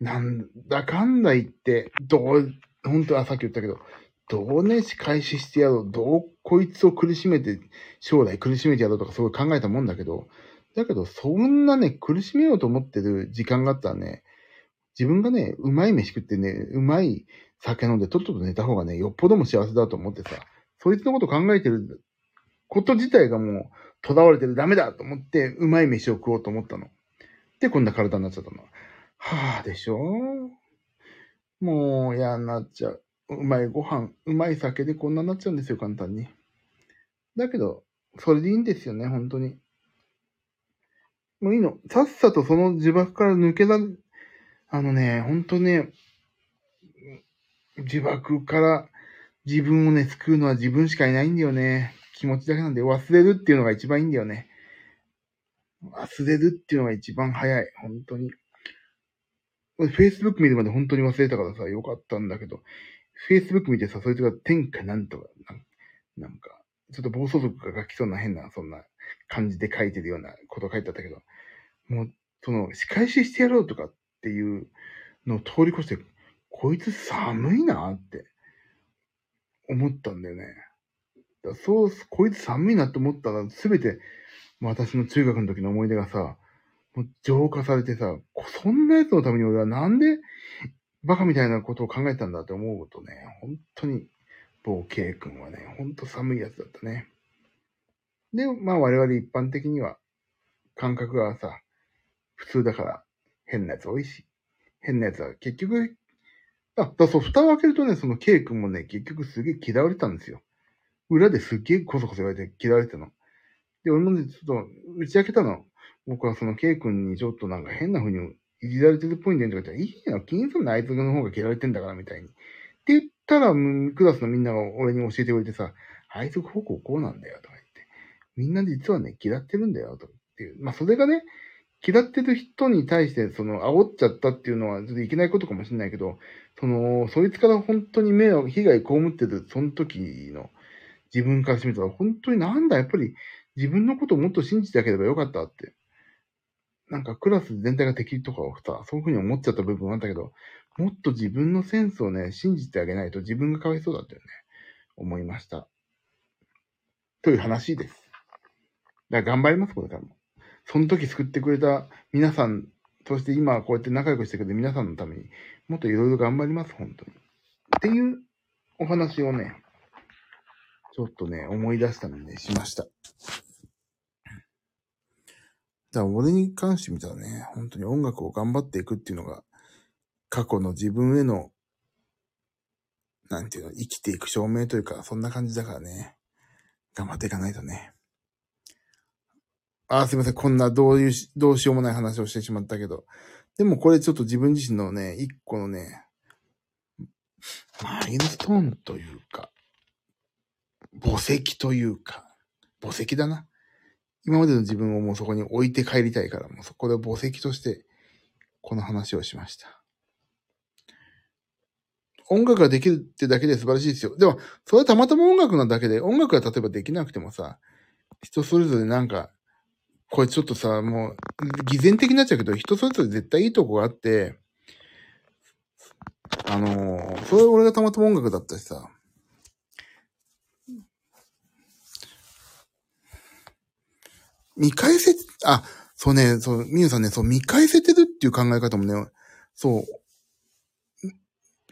なんだかんだ言って、どう、本当はさっき言ったけど、どうね、仕返ししてやろう、どうこいつを苦しめて、将来苦しめてやろうとかすごい考えたもんだけど、だけど、そんなね、苦しめようと思ってる時間があったらね、自分がね、うまい飯食ってね、うまい酒飲んでとっとと寝た方がね、よっぽども幸せだと思ってさ、そいつのこと考えてること自体がもう、囚われてるダメだと思って、うまい飯を食おうと思ったの。で、こんな体になっちゃったの。はぁ、でしょ？もう嫌になっちゃう。うまいご飯、うまい酒でこんなになっちゃうんですよ、簡単に。だけど、それでいいんですよね、本当に。もういいの。さっさとその呪縛から抜けら、あのね、本当ね、呪縛から自分をね、救うのは自分しかいないんだよね。気持ちだけなんで忘れるっていうのが一番いいんだよね。忘れるっていうのが一番早い。本当に。Facebook 見るまで本当に忘れたからさ、よかったんだけど、Facebook 見てさ、そいつが天下なんとか、なんか、ちょっと暴走族が書きそうな変な、そんな感じで書いてるようなこと書いてあったけど、もう、その、仕返ししてやろうとかっていうのを通り越して、こいつ寒いなって思ったんだよね。だそう、こいつ寒いなって思ったら、すべて、私の中学の時の思い出がさ、もう浄化されてさ、そんなやつのために俺はなんでバカみたいなことを考えたんだって思うとね、本当に、某 K 君はね、ほんと寒いやつだったね。で、まあ我々一般的には感覚がさ、普通だから変なやつ多いし、変なやつは結局、あ、だそう、蓋を開けるとね、その K 君もね、結局すげえ嫌われたんですよ。裏ですっげえこそこそ言われて嫌われてたの。で、俺もね、ちょっと打ち明けたの。僕はその K 君にちょっとなんか変な風にいじられてるっぽいんだよとか言ったら、いいよ、気にするな、あいつの方が嫌われてんだから、みたいに。って言ったら、クラスのみんなが俺に教えてくれてさ、あいつこうこうこうなんだよ、とか言って。みんな実はね、嫌ってるんだよ、とかっていう。まあ、それがね、嫌ってる人に対して、その、煽っちゃったっていうのは、ちょっといけないことかもしれないけど、その、そいつから本当に迷惑、被害被ってる、その時の自分からしてみたら、本当になんだ、やっぱり自分のことをもっと信じてあげればよかったって。なんかクラス全体が敵とかをさ、そういうふうに思っちゃった部分はあったけど、もっと自分のセンスをね、信じてあげないと自分がかわいそうだったよね。思いました。という話です。だから頑張ります、これからも。その時救ってくれた皆さん、そして今こうやって仲良くしてくれる皆さんのために、もっといろいろ頑張ります、本当に。っていうお話をね、ちょっとね、思い出したので、ね、しました。だから俺に関して見たらね、本当に音楽を頑張っていくっていうのが、過去の自分への、なんていうの、生きていく証明というか、そんな感じだからね、頑張っていかないとね。あ、すいません。こんなどういう、どうしようもない話をしてしまったけど。でもこれちょっと自分自身のね、一個のね、マイルストーンというか、墓石というか、墓石だな。今までの自分をもうそこに置いて帰りたいから、もうそこで墓石として、この話をしました。音楽ができるってだけで素晴らしいですよ。でも、それはたまたま音楽なだけで、音楽が例えばできなくてもさ、人それぞれなんか、これちょっとさ、もう、偽善的になっちゃうけど、人それぞれ絶対いいとこがあって、あのー、それ俺がたまたま音楽だったしさ、見返せ、あ、そうね、そう、みゆさんね、そう、見返せてるっていう考え方もね、そう。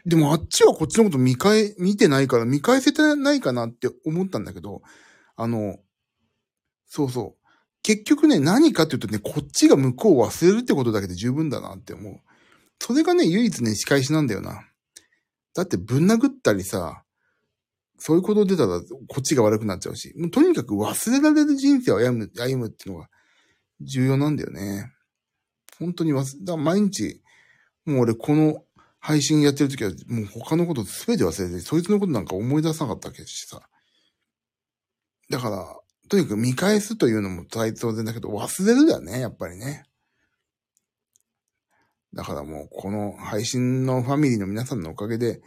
でもあっちはこっちのこと見返、見てないから見返せてないかなって思ったんだけど、あの、そうそう。結局ね、何かっていうとね、こっちが向こうを忘れるってことだけで十分だなって思う。それがね、唯一ね、仕返しなんだよな。だってぶん殴ったりさ、そういうこと出たら、こっちが悪くなっちゃうし、もうとにかく忘れられる人生を歩む、歩むっていうのが重要なんだよね。本当に忘れ、だ毎日、もう俺この配信やってる時は、もう他のこと全て忘れて、そいつのことなんか思い出さなかったわけしさ。だから、とにかく見返すというのも大当然だけど、忘れるだよね、やっぱりね。だからもう、この配信のファミリーの皆さんのおかげで、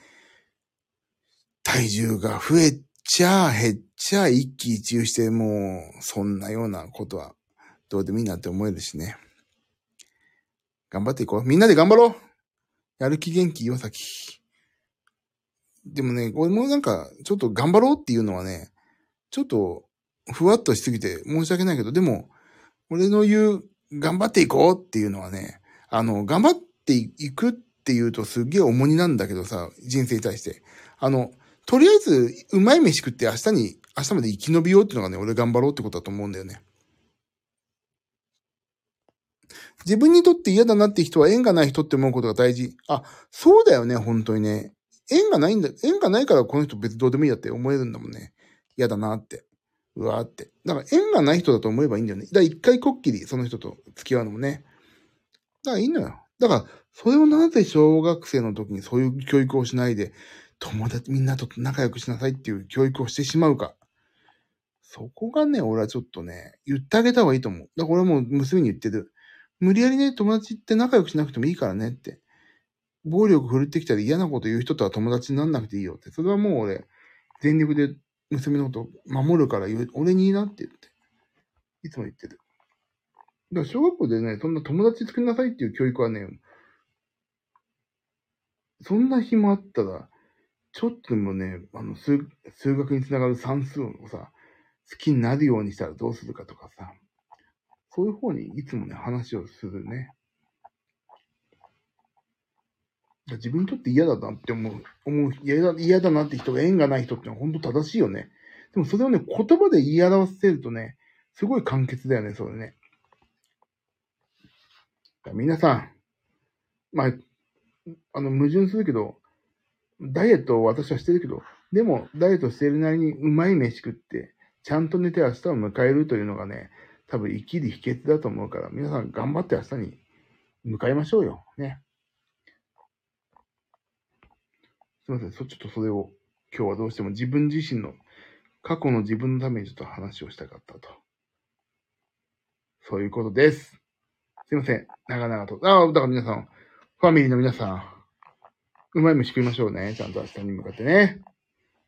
体重が増えちゃ、減っちゃ、一喜一憂して、もう、そんなようなことは、どうでもいいなって思えるしね。頑張っていこう。みんなで頑張ろうやる気元気岩崎。でもね、俺もなんか、ちょっと頑張ろうっていうのはね、ちょっと、ふわっとしすぎて申し訳ないけど、でも、俺の言う、頑張っていこうっていうのはね、あの、頑張っていくっていうとすっげえ重荷なんだけどさ、人生に対して。あの、とりあえず、うまい飯食って明日に、明日まで生き延びようっていうのがね、俺頑張ろうってことだと思うんだよね。自分にとって嫌だなって人は縁がない人って思うことが大事。あ、そうだよね、本当にね。縁がないんだ、縁がないからこの人別どうでもいいやって思えるんだもんね。嫌だなって。うわーって。だから縁がない人だと思えばいいんだよね。だから一回こっきりその人と付き合うのもね。だからいいのよ。だから、それをなぜ小学生の時にそういう教育をしないで、友達、みんなと仲良くしなさいっていう教育をしてしまうか。そこがね、俺はちょっとね、言ってあげた方がいいと思う。だから俺も娘に言ってる。無理やりね、友達って仲良くしなくてもいいからねって。暴力振るってきたり嫌なこと言う人とは友達になんなくていいよって。それはもう俺、全力で娘のこと守るから言う、俺にいいなって言って。いつも言ってる。だから小学校でね、そんな友達作りなさいっていう教育はね、そんな暇あったら、ちょっとでもね、あの、数、数学につながる算数をさ、好きになるようにしたらどうするかとかさ、そういう方にいつもね、話をするね。自分にとって嫌だなって思う、思う、嫌だ、嫌だなって人が縁がない人ってのは本当正しいよね。でもそれをね、言葉で言い表せるとね、すごい簡潔だよね、それね。皆さん、まあ、あの、矛盾するけど、ダイエットを私はしてるけど、でも、ダイエットしてるなりにうまい飯食って、ちゃんと寝て明日を迎えるというのがね、多分生きる秘訣だと思うから、皆さん頑張って明日に向かいましょうよ。ね。すいません。そ、ちょっとそれを今日はどうしても自分自身の過去の自分のためにちょっと話をしたかったと。そういうことです。すいません。長々と。ああ、だから皆さん、ファミリーの皆さん、うまい飯食いましょうね。ちゃんと明日に向かってね。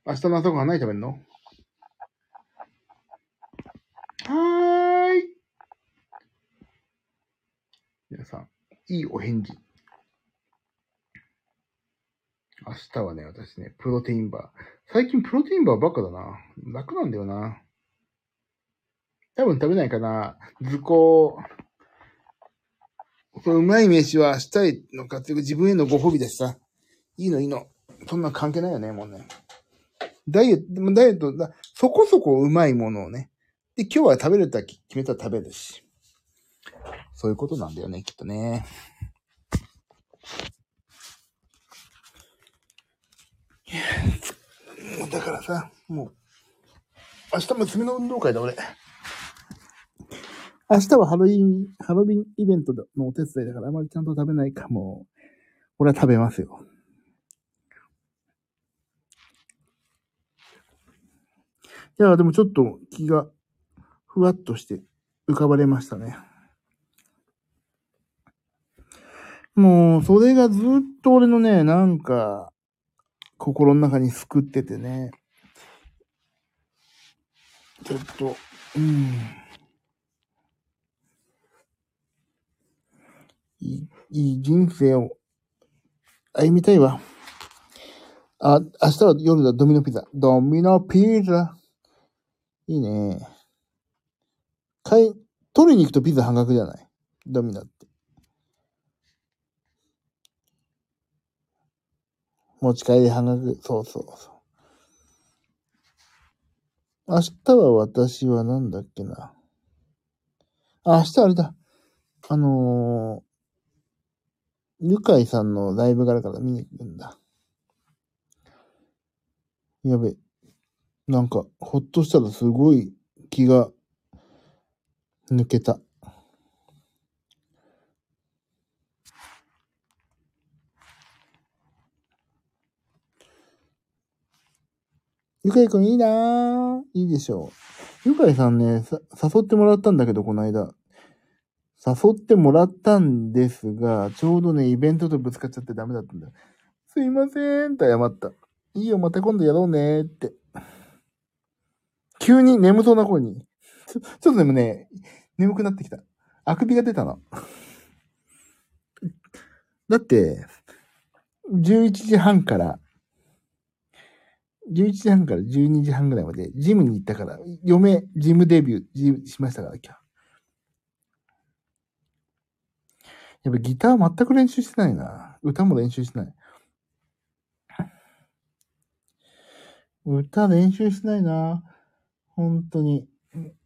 明日の朝ごはん何食べんの？はーい。皆さん、いいお返事。明日はね、私ね、プロテインバー。最近プロテインバーばっかだな。楽なんだよな。多分食べないかな。図工。このうまい飯はしたいのかっていう自分へのご褒美でさ。いいのいいの。そんな関係ないよね、もうね。ダイエット、ダイエット、だそこそこうまいものをね。で、今日は食べると決めたら食べるし。そういうことなんだよね、きっとね。だからさ、もう、明日娘の運動会だ、俺。明日はハロウィン、ハロウィンイベントのお手伝いだからあまりちゃんと食べないかも。俺は食べますよ。いや、でもちょっと気がふわっとして浮かばれましたね。もう、それがずっと俺のね、なんか、心の中に救っててね。ちょっと、うん。いい、いい人生を歩みたいわ。あ、明日は夜だ、ドミノピザ。ドミノピザ。いいね。買い、取りに行くとピザ半額じゃない？ドミノって。持ち帰り半額。そうそうそう。明日は私はなんだっけな。あ、明日あれだ。あのー、ゆかいさんのライブがあるから見に行くんだ。やべえ。なんか、ほっとしたらすごい気が抜けた。ゆかいくんいいなぁ。いいでしょう。ゆかいさんねさ、誘ってもらったんだけど、この間。誘ってもらったんですが、ちょうどね、イベントとぶつかっちゃってダメだったんだ。すいません、と謝った。いいよ、また今度やろうね、って。急に眠そうな声に。ちょっとでもね、眠くなってきた。あくびが出たの。だって、11時半から11時半から12時半ぐらいまでジムに行ったから、嫁、ジムデビュージムしましたから、今日。やっぱギター全く練習してないな。歌も練習してない。歌練習してないな。本当に。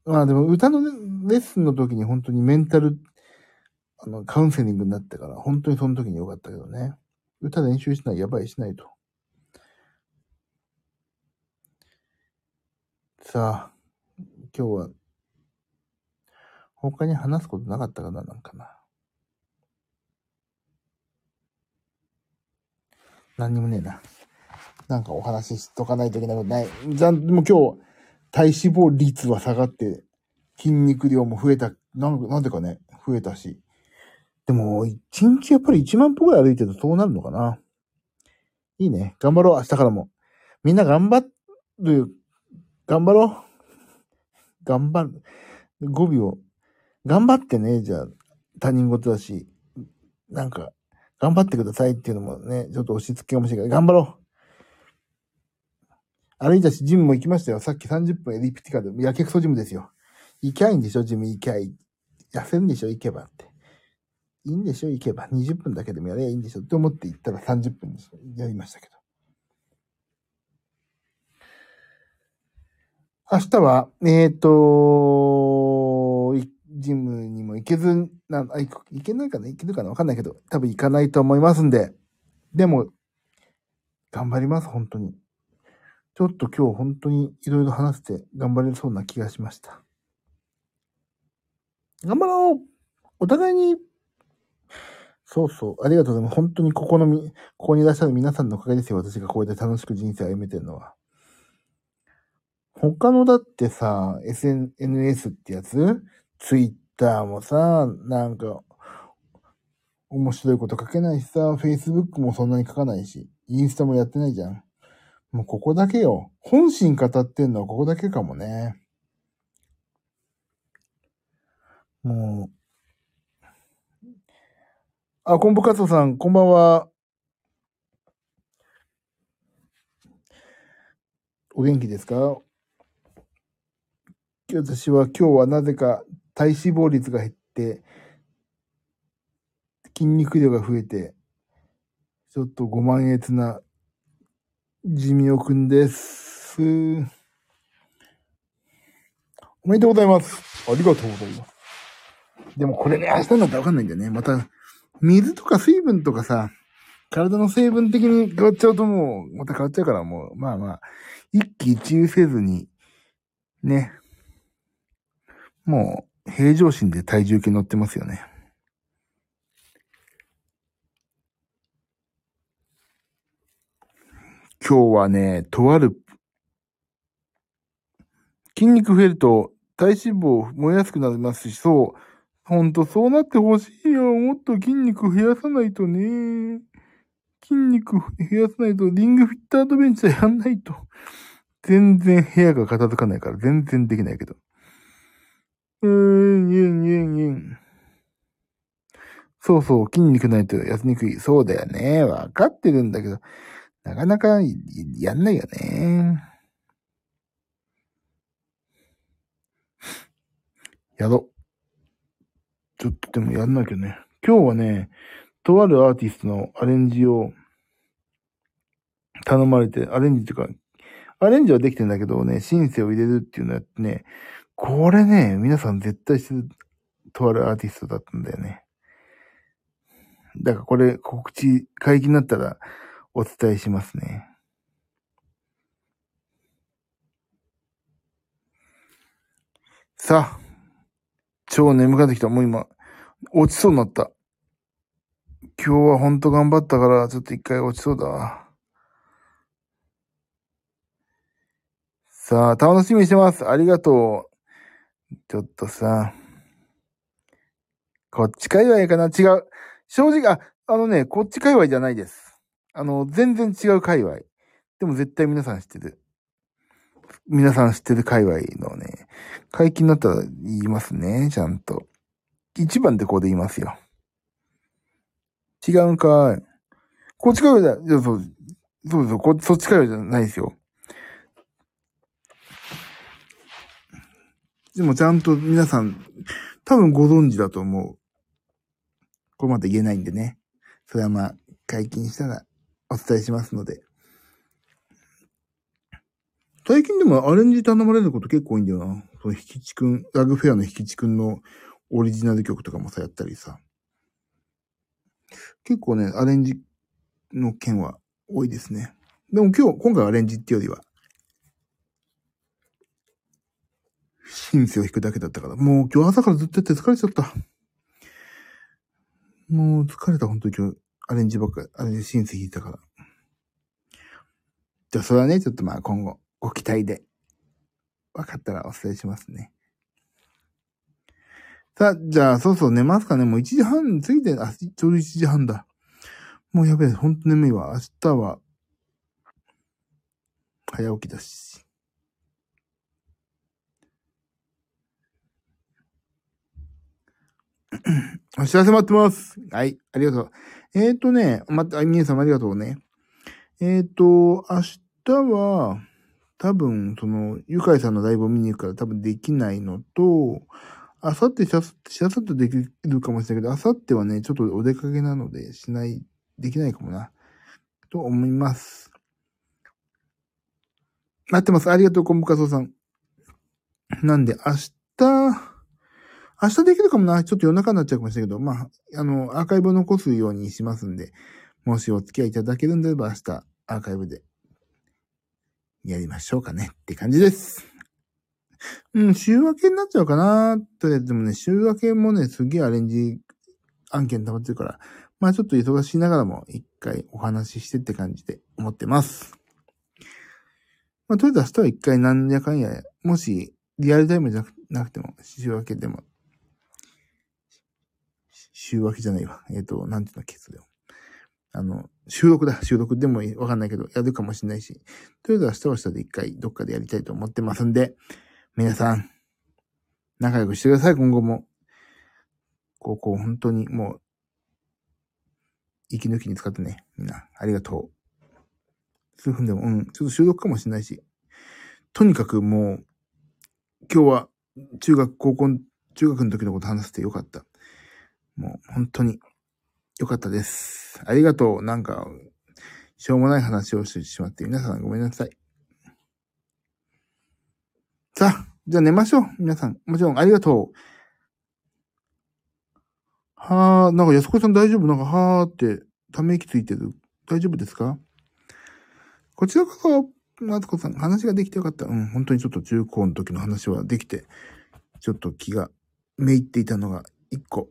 まあでも歌のレッスンの時に本当にメンタル、あの、カウンセリングになってから、本当にその時に良かったけどね。歌練習しない、やばいしないと。さあ、今日は、他に話すことなかったかななんかな。何にもねえな。なんかお話ししとかないといけないことない。じゃでもう今日、体脂肪率は下がって、筋肉量も増えた、なんなんでかね、増えたし。でも、一日やっぱり1万歩ぐらい歩いてるとそうなるのかな。いいね。頑張ろう、明日からも。みんな頑張る頑張ろう。頑張る。語尾を、頑張ってね、じゃあ、他人事だし、なんか、頑張ってくださいっていうのもね、ちょっと押し付けかもしれないけど、頑張ろう。歩いたし、ジムも行きましたよ。さっき30分エリプティカで、やけくそジムですよ。行きゃいいんでしょ、ジム行きゃいい。痩せるんでしょ、行けばって。いいんでしょ、行けば。20分だけでもやればいいんでしょって思って行ったら30分ですやりましたけど。明日は、えっ、ー、と、行けず、な、あ、行行けないかな？行けるかな？わかんないけど、多分行かないと思いますんで。でも、頑張ります、本当に。ちょっと今日本当にいろいろ話して頑張れそうな気がしました。頑張ろうお互いにそうそう。ありがとうございます。本当にここのみ、ここにいらっしゃる皆さんのおかげですよ。私がこうやって楽しく人生歩めてるのは。他のだってさ、SNS ってやつ ?Twitter もさ、なんか、面白いこと書けないしさ、Facebook もそんなに書かないし、インスタもやってないじゃん。もうここだけよ。本心語ってんのはここだけかもね。もう、あ、コンボカツさん、こんばんは。お元気ですか？私は今日はなぜか体脂肪率が減って、筋肉量が増えて、ちょっとご満悦な地味おくんです。おめでとうございます。ありがとうございます。でもこれね、明日になったらわかんないんだよね。また水とか水分とかさ、体の成分的に変わっちゃうともう、また変わっちゃうからもう、まあまあ、一喜一憂せずに、ね。もう、平常心で体重計乗ってますよね。今日はね、とある、筋肉増えると体脂肪燃えやすくなりますし、そう、ほんとそうなってほしいよ。もっと筋肉増やさないとね。筋肉増やさないと、リングフィットアドベンチャーやんないと。全然部屋が片付かないから全然できないけど。うーん、ユンユンユン。そうそう、筋肉ないと痩せにくい。そうだよね。わかってるんだけど、なかなかやんないよね。やろ。ちょっとでもやんなきゃね。今日はね、とあるアーティストのアレンジを頼まれて、アレンジっていうか、アレンジはできてんだけどね、シンセを入れるっていうのやってね、これね、皆さん絶対してる、とあるアーティストだったんだよね。だからこれ告知、会議になったらお伝えしますね。さあ、超眠くなってきた。もう今、落ちそうになった。今日はほんと頑張ったから、ちょっと一回落ちそうだ。さあ、楽しみにしてます。ありがとう。ちょっとさ、こっち界隈かな？違う。正直、あ、あのね、こっち界隈じゃないです。あの、全然違う界隈。でも絶対皆さん知ってる。皆さん知ってる界隈のね、解禁になったら言いますね、ちゃんと。一番でこうで言いますよ。違うんかい。こっち界隈だ。そうそう、そうそう、こそっち界隈じゃないですよ。でもちゃんと皆さん、多分ご存知だと思う。これまた言えないんでね。それはまあ、解禁したらお伝えしますので。最近でもアレンジ頼まれること結構多いんだよな。その、ひきちくん、ラグフェアのひきちくんのオリジナル曲とかもさ、やったりさ。結構ね、アレンジの件は多いですね。でも今日、今回アレンジっていうよりは、シンセを弾くだけだったから、もう今日朝からずっとやって疲れちゃった。もう疲れた、本当に今日、アレンジばっかり、アレンジシンセ弾いたから。じゃあ、それはね、ちょっとまあ今後、ご期待で。わかったらお伝えしますね。さあ、じゃあ、そうそう寝ますかね。もう1時半過ぎて、あ、ちょうど1時半だ。もうやべえ、ほんと眠いわ。明日は、早起きだし。お知らせ待ってます。はい、ありがとう。えっ、ー、とね、また、皆様ありがとうね。えっ、ー、と、明日は、多分、その、ゆかいさんのライブを見に行くから多分できないのと、あさってしあさってできるかもしれないけど、あさってはね、ちょっとお出かけなので、しない、できないかもな。と思います。待ってます。ありがとう、コンボカソさん。なんで、明日、明日できるかもな。ちょっと夜中になっちゃうかもしれないけど、まあ、あの、アーカイブを残すようにしますんで、もしお付き合いいただけるんであれば明日、アーカイブで、やりましょうかねって感じです。うん、週明けになっちゃうかなとりあえずでもね、週明けもね、すげえアレンジ案件溜まってるから、まあちょっと忙しいながらも一回お話ししてって感じで思ってます。まあとりあえず明日は一回何やかんや、もしリアルタイムじゃなくても、週明けでも、週明けじゃないわ。えっ、ー、と、なんていうの、ケツでも。あの、収録だ。収録でもわかんないけど、やるかもしれないし。とりあえず明日は明日で一回どっかでやりたいと思ってますんで、皆さん、仲良くしてください、今後も。ここ、本当にもう、息抜きに使ってね。みんな、ありがとう。数分でも、うん、ちょっと収録かもしれないし。とにかくもう、今日は中学、高校、中学の時のこと話せてよかった。もう、本当に、よかったです。ありがとう。なんか、しょうもない話をしてしまって、皆さんごめんなさい。さあ、じゃあ寝ましょう。皆さん。もちろんありがとう。はあ、なんか安子さん大丈夫？なんか、はーって、ため息ついてる。大丈夫ですか？こちらこそ、夏子さん、話ができてよかった。うん、本当にちょっと中高の時の話はできて、ちょっと気がめいっていたのが一個。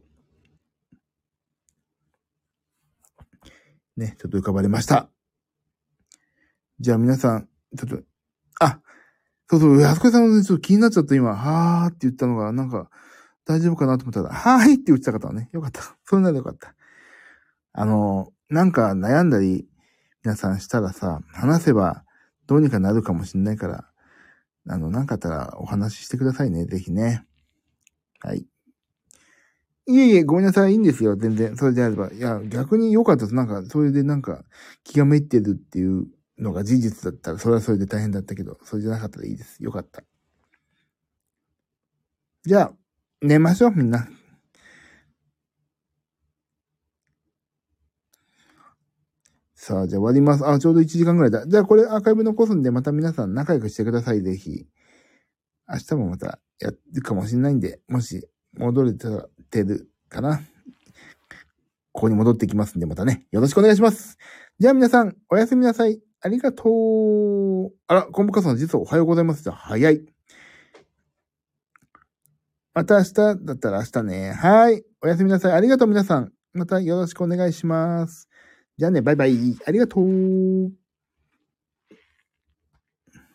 ね、ちょっと浮かばれました。じゃあ皆さん、ちょっと、あ、そうそう、安子さんも、ね、ちょっと気になっちゃった今、はーって言ったのが、なんか、大丈夫かなと思ったら、はーいって言ってた方はね、よかった。それならよかった。あの、なんか悩んだり、皆さんしたらさ、話せばどうにかなるかもしんないから、あの、なんかあったらお話ししてくださいね、ぜひね。はい。いえいえ、ごめんなさい。いいんですよ。全然。それであれば。いや、逆に良かったです。なんか、それでなんか、気がめいてるっていうのが事実だったら、それはそれで大変だったけど、それじゃなかったらいいです。よかった。じゃあ、寝ましょう、みんな。さあ、じゃあ終わります。あ、ちょうど1時間ぐらいだ。じゃあこれアーカイブ残すんで、また皆さん仲良くしてください、ぜひ。明日もまたやるかもしれないんで、もし戻れてるかな。ここに戻ってきますんで、またね、よろしくお願いします。じゃあ皆さん、おやすみなさい。ありがとう。あら、コンボカさん実はおはようございます。じゃ早い。また明日だったら明日ね。はい。おやすみなさい。ありがとう皆さん。またよろしくお願いします。じゃあね、バイバイ。ありがとう。